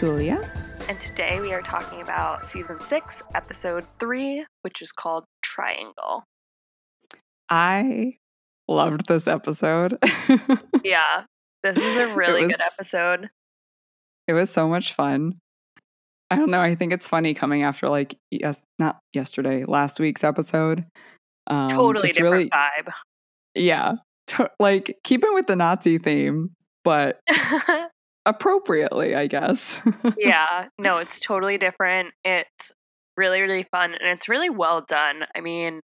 Julia. and today we are talking about season six, episode three, which is called Triangle. I loved this episode. Yeah, this is a really good episode. it was so much fun. I don't know. I think it's funny coming after like yes, not yesterday, last week's episode. Um, Totally different really- vibe. Yeah, to- like keeping with the Nazi theme, but appropriately, I guess. yeah, no, it's totally different. It's really, really fun and it's really well done. I mean,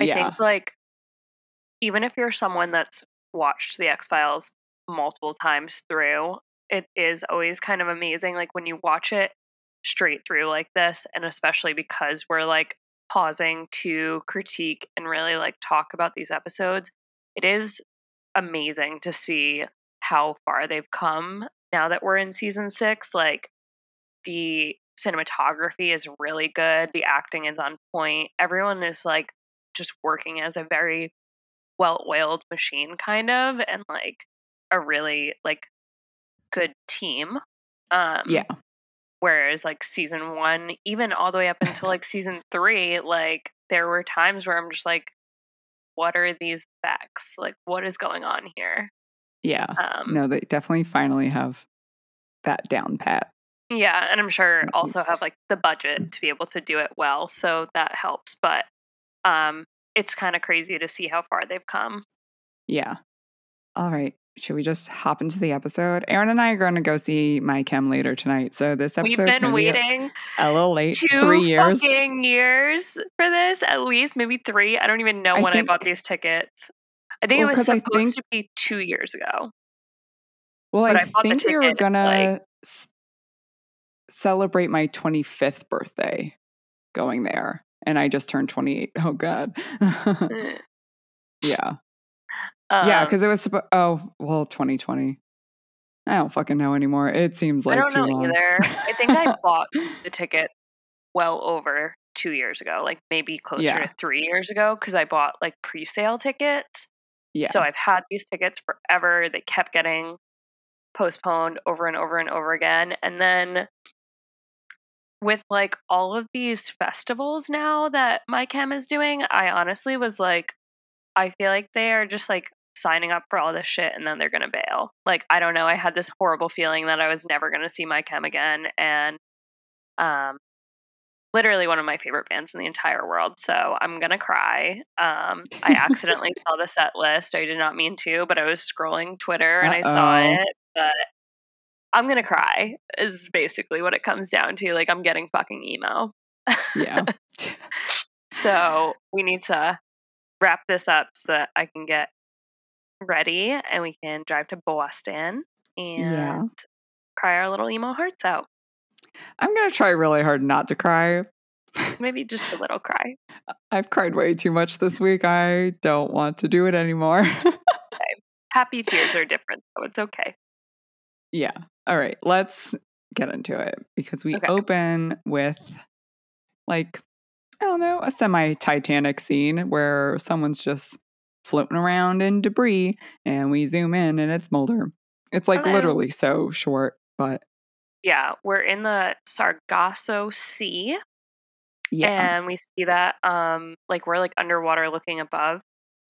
I Yeah. think like even if you're someone that's watched the X Files multiple times through, it is always kind of amazing. Like when you watch it straight through like this, and especially because we're like pausing to critique and really like talk about these episodes, it is amazing to see how far they've come now that we're in season six. Like the cinematography is really good, the acting is on point. Everyone is like just working as a very well oiled machine, kind of, and like a really like good team. Um, yeah, Whereas like season one, even all the way up until like season three, like there were times where I'm just like, what are these facts? Like, what is going on here? Yeah. Um, No, they definitely finally have that down pat. Yeah, and I'm sure At also least. have like the budget to be able to do it well, so that helps. But um, it's kind of crazy to see how far they've come. Yeah. All right. Should we just hop into the episode? Aaron and I are going to go see my chem later tonight. So this episode We've been waiting a, little late. two Three years. fucking years for this, at least maybe three. I don't even know I when I bought these tickets. I think Well, it was supposed think- to be two years ago. Well, I, I think we were gonna like- s- celebrate my 25th birthday going there, and I just turned 28. Oh God. Eh. yeah, yeah, Um, because it was. Oh well, 2020. I don't fucking know anymore. It seems like I don't too know long. either. I think I bought the ticket well over two years ago, like maybe closer Yeah. to three years ago, because I bought like pre-sale tickets. Yeah, So I've had these tickets forever. They kept getting postponed over and over and over again. And then with like all of these festivals now that my chem is doing, I honestly was like, I feel like they are just like signing up for all this shit and then they're gonna bail. Like, I don't know. I had this horrible feeling that I was never gonna see my chem again. And um literally one of my favorite bands in the entire world. So I'm gonna cry. Um, I accidentally saw the set list. I did not mean to, but I was scrolling Twitter and I saw it. But I'm gonna cry. Is basically what it comes down to. Like I'm getting fucking emo. yeah, So we need to wrap this up so that I can get ready and we can drive to Boston and Yeah. cry our little emo hearts out. I'm gonna try really hard not to cry. Maybe just a little cry. I've cried way too much this week. I don't want to do it anymore. Happy tears are different, so it's okay. Yeah. All right. Let's get into it because we Okay. open with like, I don't know, a semi Titanic scene where someone's just floating around in debris and we zoom in and it's Mulder. It's like Hello. literally so short, but Yeah, we're in the Sargasso Sea. yeah. and we see that um like we're like underwater looking above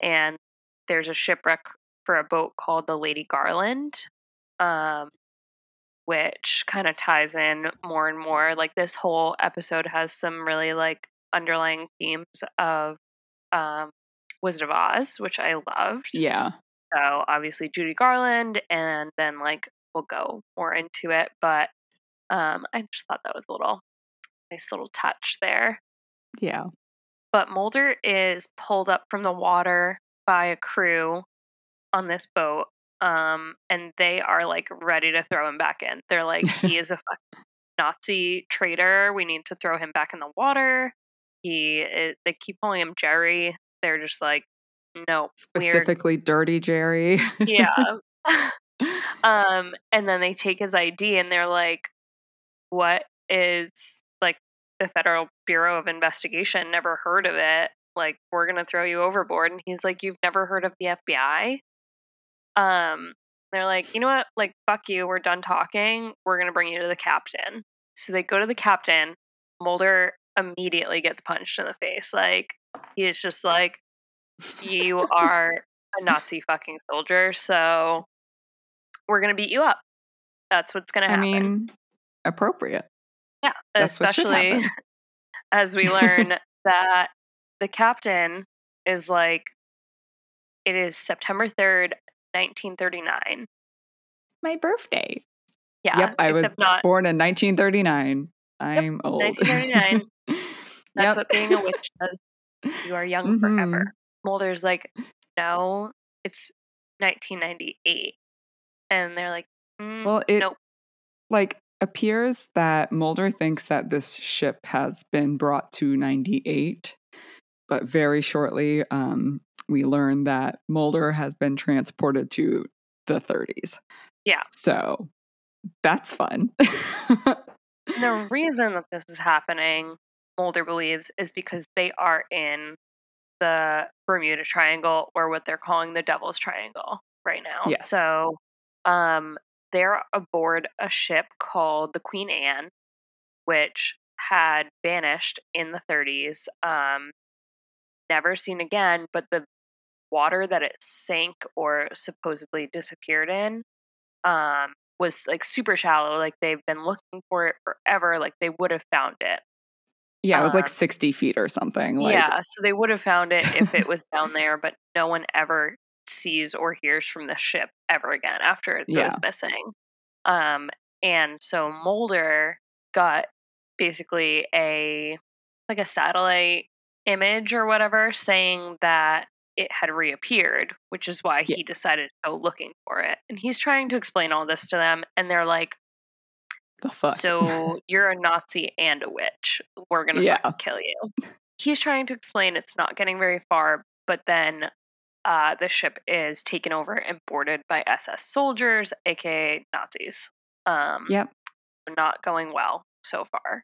and there's a shipwreck for a boat called the lady garland um which kind of ties in more and more like this whole episode has some really like underlying themes of um wizard of oz which i loved yeah. so obviously Judy Garland, and then like we'll go more into it. But um, I just thought that was a little nice little touch there. Yeah. But Mulder is pulled up from the water by a crew on this boat, um, and they are like ready to throw him back in. They're like, he is a fucking Nazi traitor. We need to throw him back in the water. He, is, they keep calling him Jerry. They're just like, no, Specifically, Dirty Jerry. yeah. um, and then they take his ID and they're like, "What is like the Federal Bureau of Investigation? Never heard of it. Like, we're gonna throw you overboard." And he's like, "You've never heard of the FBI?" Um, They're like, you know what? Like, fuck you. We're done talking. We're going to bring you to the captain. So they go to the captain. Mulder immediately gets punched in the face. Like, he is just like, you are a Nazi fucking soldier. So we're going to beat you up. That's what's going to happen. I mean, appropriate. yeah. that's Especially as we learn that the captain is like, it is September 3rd, 1939. My birthday. Yeah. yep, I was not. born in 1939. I'm old. 1939. That's Yep. what being a witch does. You are young Mhm. forever. Mulder's like, no, it's 1998. And they're like, mm, Well, it nope. like appears that Mulder thinks that this ship has been brought to 98, but very shortly um, we learn that Mulder has been transported to the 30s. Yeah. So that's fun. The reason that this is happening, Mulder believes, is because they are in the Bermuda Triangle or what they're calling the Devil's Triangle right now. Yes. So um, they're aboard a ship called the Queen Anne, which had vanished in the 30s, um, never seen again, but the water that it sank or supposedly disappeared in um, was like super shallow. Like they've been looking for it forever. Like they would have found it. yeah, it was like Um, 60 feet or something. Like, yeah, so they would have found it if it was down there, but no one ever sees or hears from the ship ever again after it Yeah. goes missing. Um, and so Mulder got basically a like a satellite image or whatever saying that it had reappeared, which is why Yeah. he decided to go looking for it. And he's trying to explain all this to them, and they're like, the fuck. so you're a Nazi and a witch. We're gonna Yeah. kill you. He's trying to explain it's not getting very far, but then uh, the ship is taken over and boarded by SS soldiers, aka Nazis. Um, Yep. Not going well so far.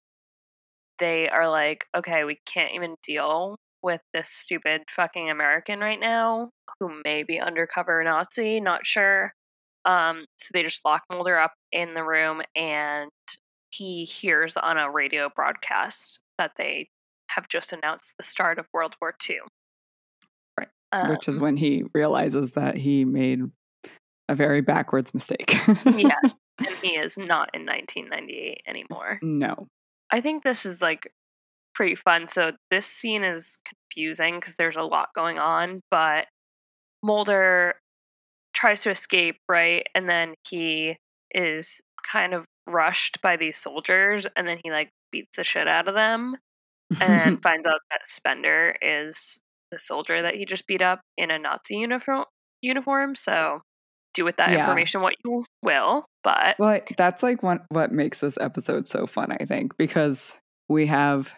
They are like, okay, we can't even deal with this stupid fucking American right now who may be undercover Nazi, not sure. Um, so they just lock Mulder up in the room and he hears on a radio broadcast that they have just announced the start of World War II. Um, Which is when he realizes that he made a very backwards mistake. yes, and he is not in 1998 anymore. no. I think this is like pretty fun. So this scene is confusing because there's a lot going on, but Mulder tries to escape, right? And then he is kind of rushed by these soldiers and then he like beats the shit out of them and finds out that Spender is the soldier that he just beat up in a Nazi uniform uniform. So do with that Yeah. information what you will, but Well, that's like one what makes this episode so fun, I think, because we have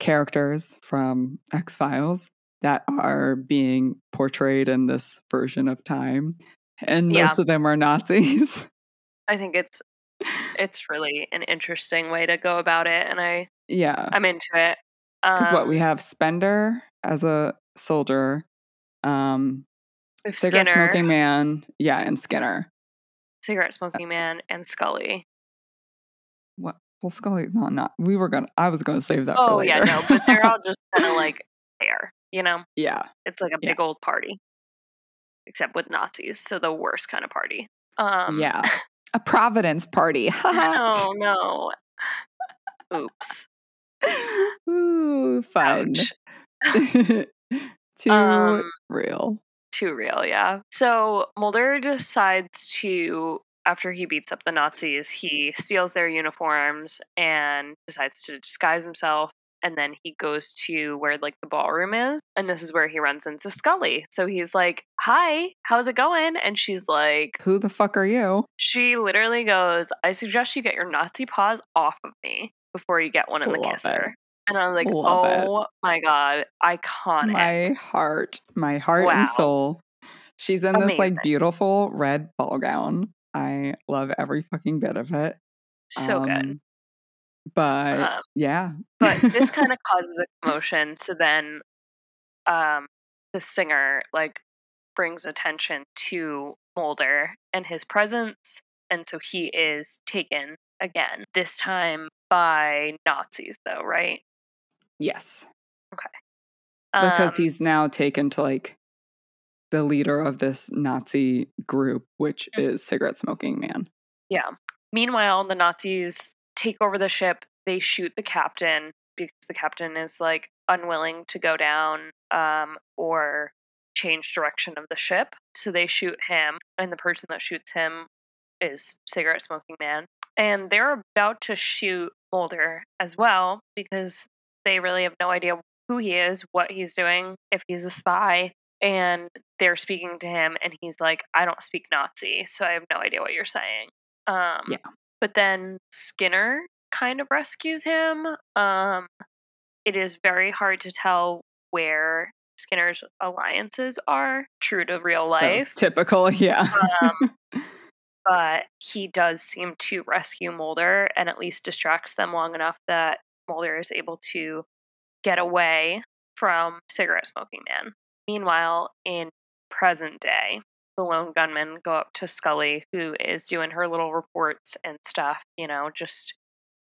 characters from X Files that are being portrayed in this version of time, and Yeah. most of them are Nazis. I think it's it's really an interesting way to go about it and I yeah, I'm into it. because what we Um, have Spender as a soldier, um, cigarette Skinner, smoking man, yeah, and Skinner. cigarette smoking man, and Scully. What? Well, Scully's not not. We were gonna. I was gonna save that. for Oh yeah, no, but they're all just kind of like there, you know. yeah. It's like a Yeah. big old party, except with Nazis, so the worst kind of party. Um, yeah. A Providence party. no, no. Oops. Ooh, fun. Ouch. Too Um, real. Too real, yeah. So Mulder decides to, after he beats up the Nazis, he steals their uniforms and decides to disguise himself. And then he goes to where like the ballroom is, and this is where he runs into Scully. So he's like, "Hi, how's it going?" And she's like, Who the fuck are you? she literally goes, "I suggest you get your Nazi paws off of me before you get one in the Love kisser." It. And I was like, Love it. "Oh my god, iconic!" My heart, my heart Wow. and soul. She's in this like beautiful red ball gown. I love every fucking bit of it. so good. Um, But Um, yeah. but this kind of causes a commotion so then um the singer like brings attention to Mulder and his presence. And so he is taken again, this time by Nazis, though, right? Yes. Okay. Because Um, he's now taken to like the leader of this Nazi group, which Mhm. is Cigarette Smoking Man. Yeah. Meanwhile, the Nazis take over the ship. They shoot the captain because the captain is like unwilling to go down um, or change direction of the ship. So they shoot him, and the person that shoots him is cigarette smoking man. And they're about to shoot Mulder as well because they really have no idea who he is, what he's doing, if he's a spy. And they're speaking to him, and he's like, I don't speak Nazi, so I have no idea what you're saying. Um, Yeah. But then Skinner kind of rescues him. Um, it is very hard to tell where Skinner's alliances are, true to real So life typical, yeah. Um, but he does seem to rescue Mulder and at least distracts them long enough that Mulder is able to get away from cigarette smoking man. Meanwhile, in present day, the lone gunmen go up to Scully, who is doing her little reports and stuff, you know, just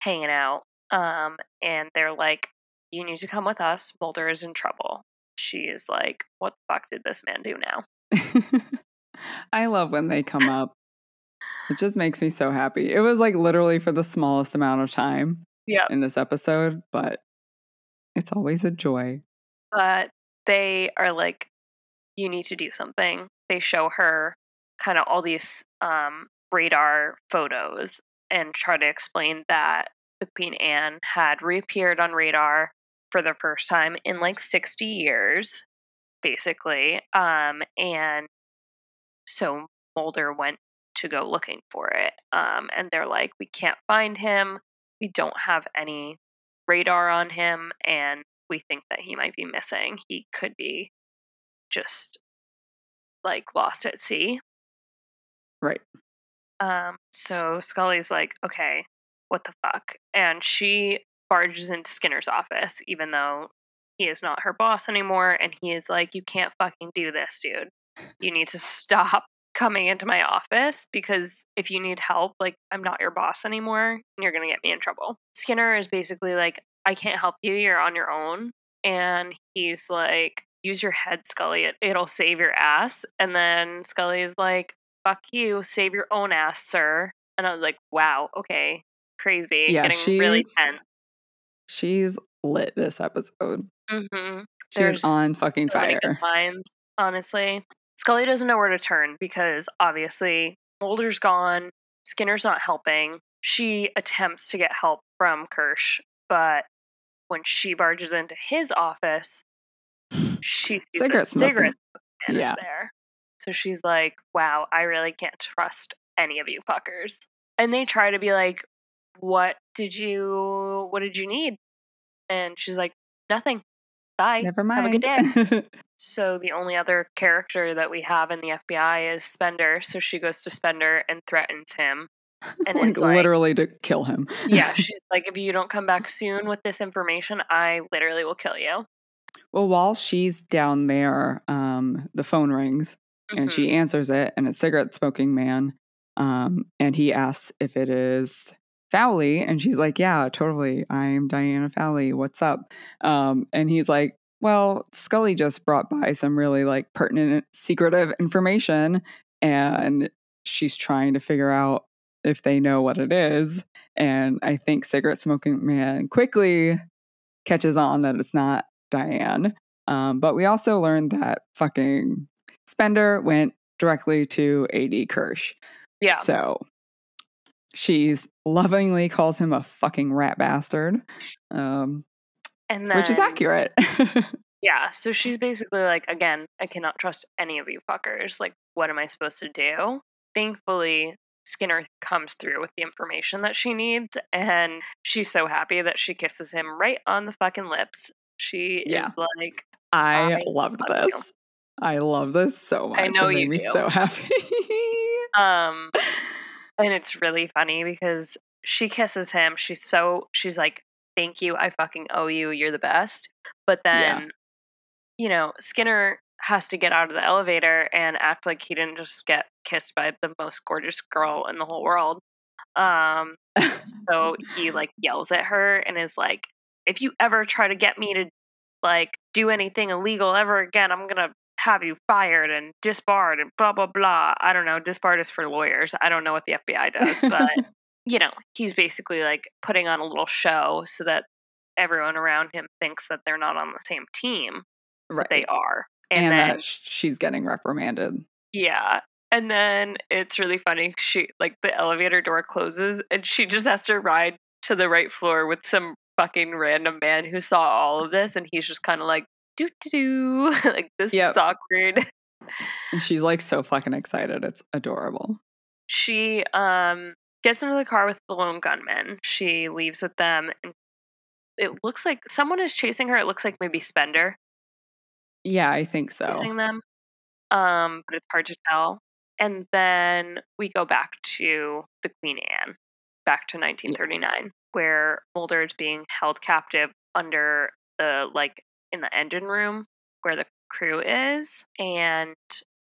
hanging out. Um, and they're like, You need to come with us. Mulder is in trouble. She is like, What the fuck did this man do now? I love when they come up. It just makes me so happy. It was like literally for the smallest amount of time Yeah. in this episode, but it's always a joy. but they are like you need to do something they show her kind of all these um, radar photos and try to explain that the queen anne had reappeared on radar for the first time in like 60 years basically um, and so mulder went to go looking for it um, and they're like we can't find him we don't have any radar on him and we think that he might be missing. He could be just like lost at sea. Right. Um, so Scully's like, okay, what the fuck? And she barges into Skinner's office, even though he is not her boss anymore. And he is like, you can't fucking do this, dude. You need to stop coming into my office because if you need help, like, I'm not your boss anymore and you're going to get me in trouble. Skinner is basically like, I can't help you. You're on your own. And he's like, use your head, Scully. It, it'll save your ass. And then Scully is like, fuck you. Save your own ass, sir. And I was like, wow, okay. Crazy. Yeah, Getting really she's- tense. She's lit this episode. Mm-hmm. She's on fucking really fire. lines, honestly. Scully doesn't know where to turn because obviously Mulder's gone, Skinner's not helping. She attempts to get help from Kersh, but when she barges into his office, she sees Cigarette cigarette Yeah. there. So she's like, wow, I really can't trust any of you fuckers. And they try to be like, what did you what did you need? And she's like, nothing. Bye. Never mind. Have a good day. So the only other character that we have in the FBI is Spender. So she goes to Spender and threatens him. And like like, literally to kill him. yeah, she's like, if you don't come back soon with this information, I literally will kill you. well, while she's down there, um, the phone rings and Mhm. she answers it, and it's cigarette smoking man. Um, and he asks if it is Fowley, and she's like, "Yeah, totally. I'm Diana Fowley. What's up?" Um, and he's like, "Well, Scully just brought by some really like pertinent, secretive information, and she's trying to figure out if they know what it is." And I think cigarette smoking man quickly catches on that it's not Diane. Um, but we also learned that fucking Spender went directly to AD Kersh. yeah. So she's lovingly calls him a fucking rat bastard, um, And then, which is accurate. Yeah. So she's basically like, again, I cannot trust any of you fuckers. Like, what am I supposed to do? Thankfully, Skinner comes through with the information that she needs, and she's so happy that she kisses him right on the fucking lips. She Yeah. is like, I I loved love you. this. I love this so much. I know it made you me do. so happy. um, and it's really funny because she kisses him. She's so, she's like, thank you. I fucking owe you. You're the best. But Yeah. then, you know, Skinner has to get out of the elevator and act like he didn't just get kissed by the most gorgeous girl in the whole world. Um, so he like yells at her and is like, if you ever try to get me to like do anything illegal ever again, I'm gonna have you fired and disbarred and blah blah blah. I don't know. Disbarred is for lawyers. I don't know what the FBI does, but you know, he's basically like putting on a little show so that everyone around him thinks that they're not on the same team. right. They are. and And, then that she's getting reprimanded. yeah. And then it's really funny. She like the elevator door closes and she just has to ride to the right floor with some fucking random man who saw all of this and he's just kind of like doo doo doo like this Yep. is awkward. And she's like so fucking excited. It's adorable. She um gets into the car with the lone gunman. She leaves with them and it looks like someone is chasing her. It looks like maybe Spender Yeah, I think so. chasing them. Um, but it's hard to tell. And then we go back to the Queen Anne, back to 1939, where Mulder is being held captive under the like in the engine room where the crew is, and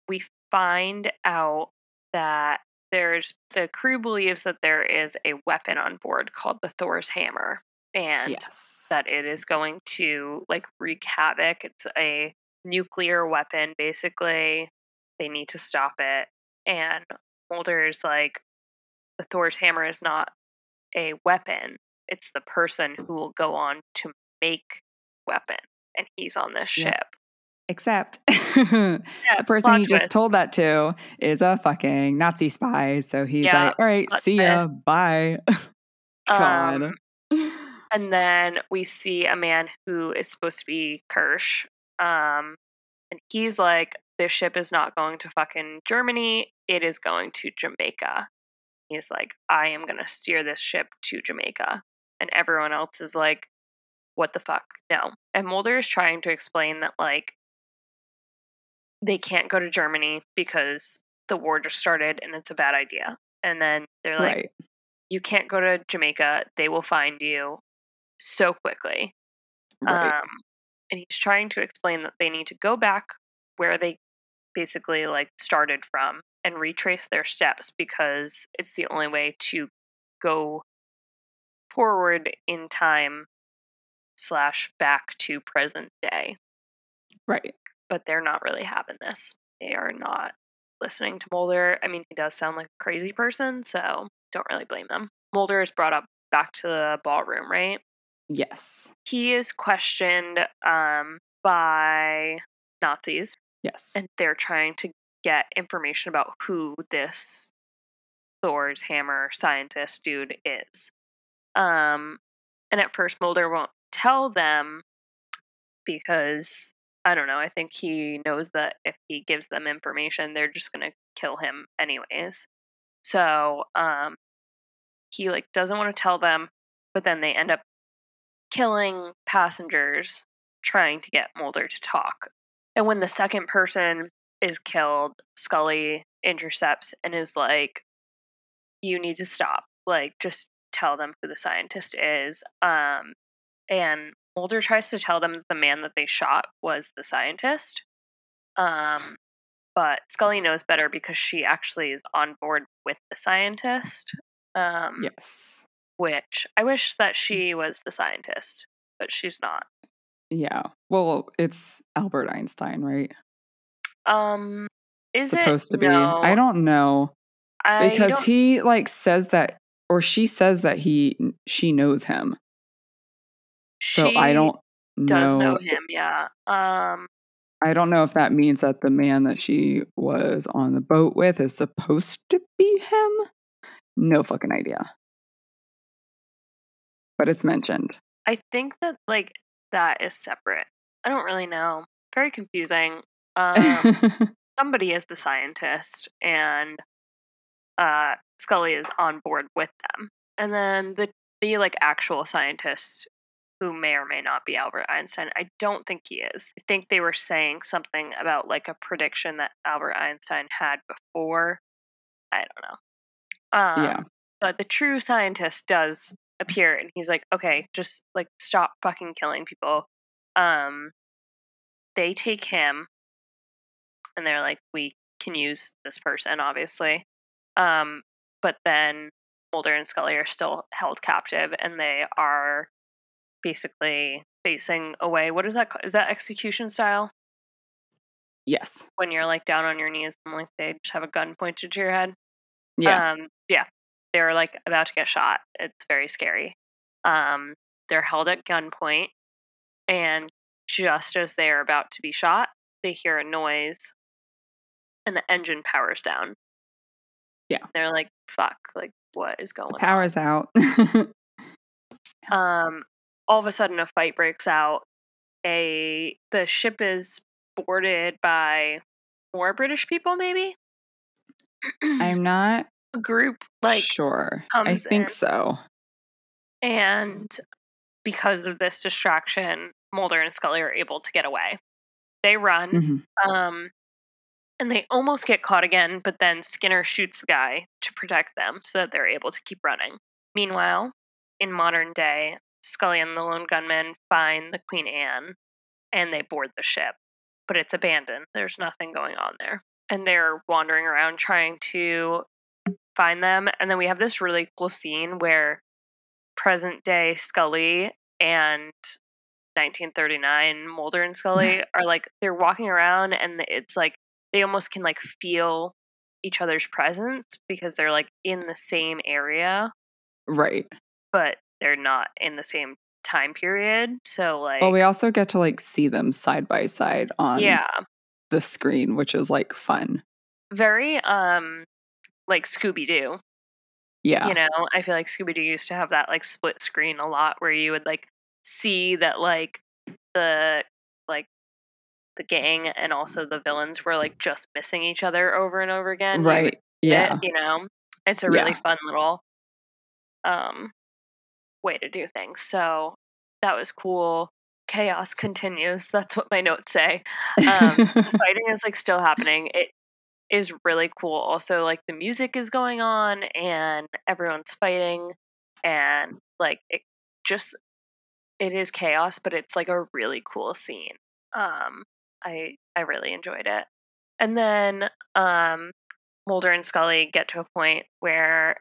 we find out that there's the crew believes that there is a weapon on board called the Thor's hammer, and Yes. that it is going to like wreak havoc. It's a nuclear weapon, basically. They need to stop it. And Mulder's like, the Thor's hammer is not a weapon. It's the person who will go on to make weapon. And he's on this ship. Except the person he just twist. told that to is a fucking Nazi spy. So he's Yeah, like, all right, see ya. Bye. God. Um, And then we see a man who is supposed to be Kersh. Um, and he's like, this ship is not going to fucking Germany. It is going to Jamaica. He's like, I am going to steer this ship to Jamaica. And everyone else is like, what the fuck? No. And Mulder is trying to explain that, like, they can't go to Germany because the war just started and it's a bad idea. And then they're like, right. you can't go to Jamaica. They will find you so quickly. Right. Um, and he's trying to explain that they need to go back where they basically like started from and retrace their steps because it's the only way to go forward in time slash back to present day. right. But they're not really having this. They are not listening to Mulder. I mean, he does sound like a crazy person, so don't really blame them. Mulder is brought up back to the ballroom, right? Yes. he is questioned um, by Nazis, Yes. and they're trying to get information about who this Thor's hammer scientist dude is. Um, and at first, Mulder won't tell them because I don't know. I think he knows that if he gives them information, they're just gonna kill him anyways. So um, he like doesn't want to tell them, but then they end up killing passengers trying to get Mulder to talk. And when the second person is killed, Scully intercepts and is like, You need to stop. Like, just tell them who the scientist is. Um, and Mulder tries to tell them that the man that they shot was the scientist. Um, but Scully knows better because she actually is on board with the scientist. Um, yes. which I wish that she was the scientist, but she's not. Yeah. Well, it's Albert Einstein, right? Um, is Supposed it? to be. No, I don't know I because don't- he like says that or she says that he she knows him. So I don't does know. know him. Yeah. Um, I don't know if that means that the man that she was on the boat with is supposed to be him. No fucking idea. But it's mentioned. I think that like that is separate. I don't really know. Very confusing. Um, somebody is the scientist, and uh, Scully is on board with them, and then the the like actual scientist who may or may not be Albert Einstein. I don't think he is. I think they were saying something about like a prediction that Albert Einstein had before. I don't know. Um, yeah. but the true scientist does appear and he's like okay just like stop fucking killing people um they take him and they're like, we can use this person, obviously. Um, but then Mulder and Scully are still held captive, and they are basically facing away. What is that execution style? Yes. When you're like down on your knees and like they just have a gun pointed to your head. Yeah. Um, yeah. They're like about to get shot. It's very scary. Um, they're held at gunpoint, and just as they are about to be shot, they hear a noise, and the engine powers down. Yeah. They're like, "Fuck! Like, what is going on?" Power's out. Um, all of a sudden, a fight breaks out. A the ship is boarded by more British people, maybe. I'm not a group like sure. I think in. so. And because of this distraction, Mulder and Scully are able to get away. They run, Mhm. um, and they almost get caught again, but then Skinner shoots the guy to protect them so that they're able to keep running. Meanwhile, in modern day, Scully and the lone gunman find the Queen Anne and they board the ship, but it's abandoned. There's nothing going on there. And they're wandering around trying to find them. And then we have this really cool scene where present day Scully and 1939 Mulder and Scully are like they're walking around and it's like they almost can like feel each other's presence because they're like in the same area Right. but they're not in the same time period so like Well, we also get to like see them side by side on yeah the screen, which is like fun. very um like Scooby-Doo Yeah. you know i feel like scooby-doo used to have that like split screen a lot where you would like see that like the like the gang and also the villains were like just missing each other over and over again right. see it, Yeah. you know it's a really Yeah. fun little um way to do things so that was cool. Chaos continues that's what my notes say. Um the fighting is like still happening it is really cool. Also like the music is going on and everyone's fighting and like it just it is chaos but it's like a really cool scene. Um i i really enjoyed it. And then um mulder and scully get to a point where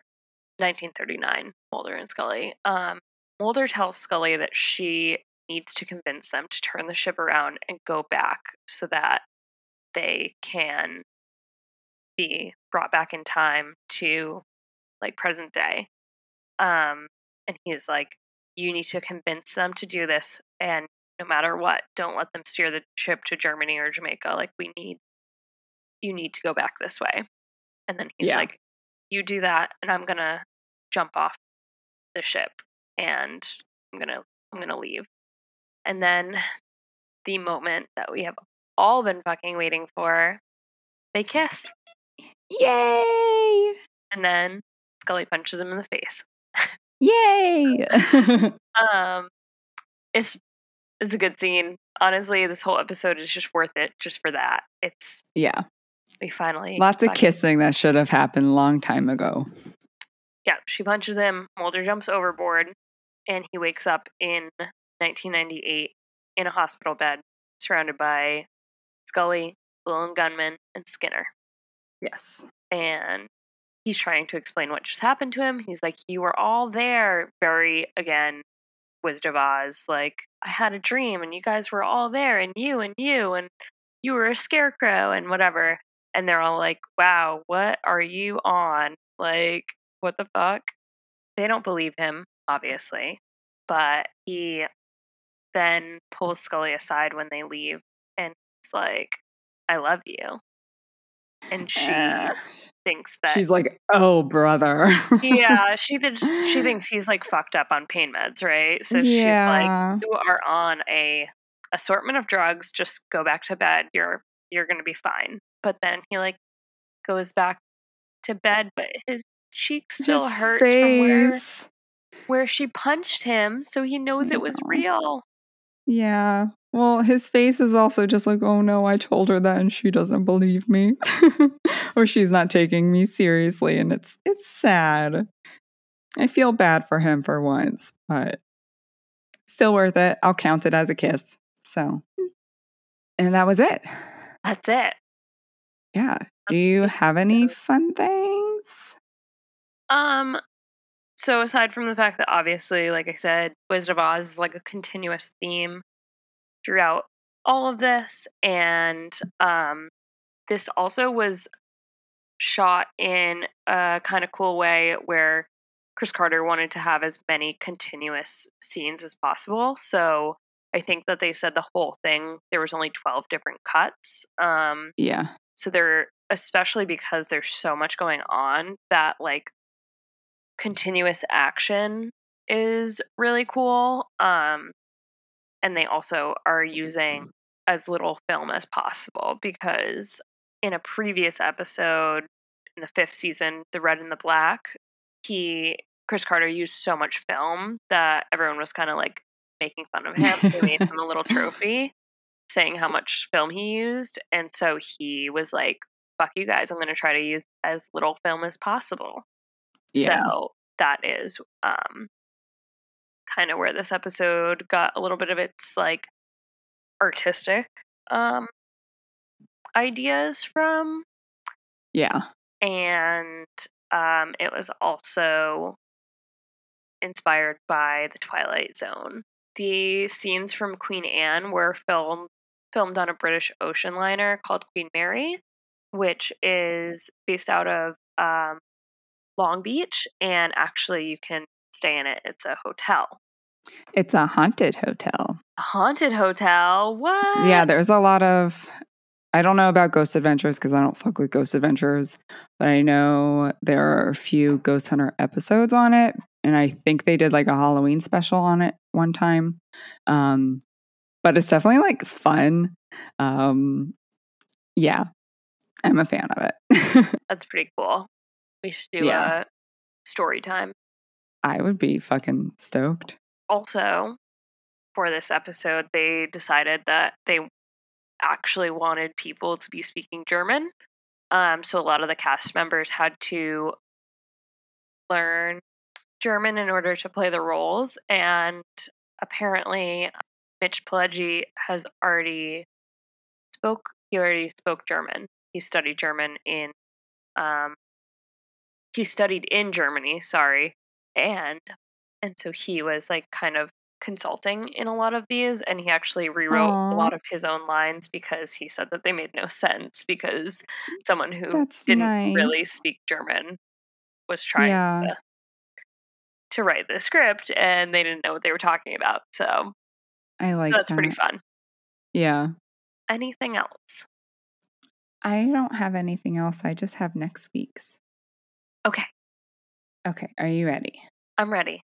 1939 mulder and scully um mulder tells scully that she needs to convince them to turn the ship around and go back so that they can be brought back in time to like present day. Um, and he's like, you need to convince them to do this, and no matter what, don't let them steer the ship to Germany or Jamaica. Like we need, you need to go back this way. And then he's Yeah. like, you do that, and I'm gonna jump off the ship, and I'm gonna, I'm gonna leave. And then the moment that we have all been fucking waiting for, they kiss. Yay! and then Scully punches him in the face. Yay! Um, it's it's a good scene. Honestly, this whole episode is just worth it just for that. It's yeah. We finally Lots of kissing that should have happened a long time ago. Yeah, she punches him. Mulder jumps overboard, and he wakes up in 1998 in a hospital bed, surrounded by Scully, the lone gunman, and Skinner. Yes. and he's trying to explain what just happened to him. He's like, You were all there. Very, again, Wizard of Oz. Like, I had a dream and you guys were all there, and you and you, and you were a scarecrow and whatever. And they're all like, Wow, what are you on? Like, what the fuck? They don't believe him, obviously. But he then pulls Scully aside when they leave and he's like, I love you. And she Uh, thinks that she's like, oh, brother. yeah, she did. She thinks he's like fucked up on pain meds, right? So she's like, "You are on a assortment of drugs. Just go back to bed. You're you're gonna be fine." But then he like goes back to bed, but his cheek still His hurts from where where she punched him, so he knows it was real. Yeah. Well, his face is also just like, oh no, I told her that and she doesn't believe me. or she's not taking me seriously and it's it's sad. I feel bad for him for once, but still worth it. I'll count it as a kiss. So and that was it. That's it. Yeah. Do you have any fun things? Um, so aside from the fact that obviously, like I said, Wizard of Oz is like a continuous theme throughout all of this, and um, this also was shot in a kind of cool way where Chris Carter wanted to have as many continuous scenes as possible. So I think that they said the whole thing there was only 12 different cuts. Um, Yeah. So they're especially because there's so much going on that like continuous action is really cool. Um and they also are using as little film as possible because in a previous episode in the fifth season, The Red and the Black, he Chris Carter used so much film that everyone was kind of like making fun of him. they made him a little trophy saying how much film he used. And so he was like, fuck you guys, I'm going to try to use as little film as possible. Yeah. So that is um, kind of where this episode got a little bit of its like artistic um, ideas from. Yeah. And um, it was also inspired by the Twilight Zone. The scenes from Queen Anne were filmed filmed on a British ocean liner called Queen Mary, which is based out of um, Long Beach, and actually you can stay in it. It's a hotel, It's a haunted hotel. a haunted hotel. What? Yeah, there's a lot of. I don't know about Ghost Adventures because I don't fuck with Ghost Adventures, but I know there are a few Ghost Hunter episodes on it, and I think they did like a Halloween special on it one time. Um, but it's definitely like fun. Um, yeah, I'm a fan of it. That's pretty cool. We should do Yeah. a story time. I would be fucking stoked. also for this episode they decided that they actually wanted people to be speaking german um, so a lot of the cast members had to learn german in order to play the roles and apparently mitch pileggi has already spoke he already spoke german he studied german in um, he studied in germany sorry and and so he was like kind of consulting in a lot of these and he actually rewrote Aw. a lot of his own lines because he said that they made no sense because someone who That's didn't really speak german was trying Yeah. to, to write the script and they didn't know what they were talking about so I like that's pretty fun Yeah. anything else I don't have anything else. I just have next week's. okay Okay. Are you ready? i'm ready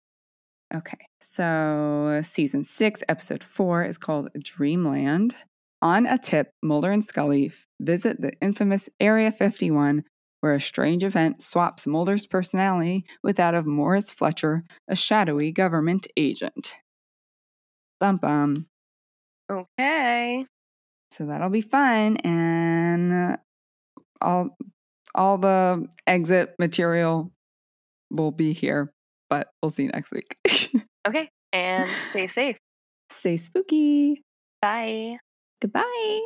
Okay. So, season six, episode four is called Dreamland. On a tip, Mulder and Scully visit the infamous Area 51, where a strange event swaps Mulder's personality with that of Morris Fletcher, a shadowy government agent. Bum bum. okay So that'll be fun, and uh, all all the exit material will be here. But we'll see you next week. okay and stay safe Stay spooky. bye Goodbye.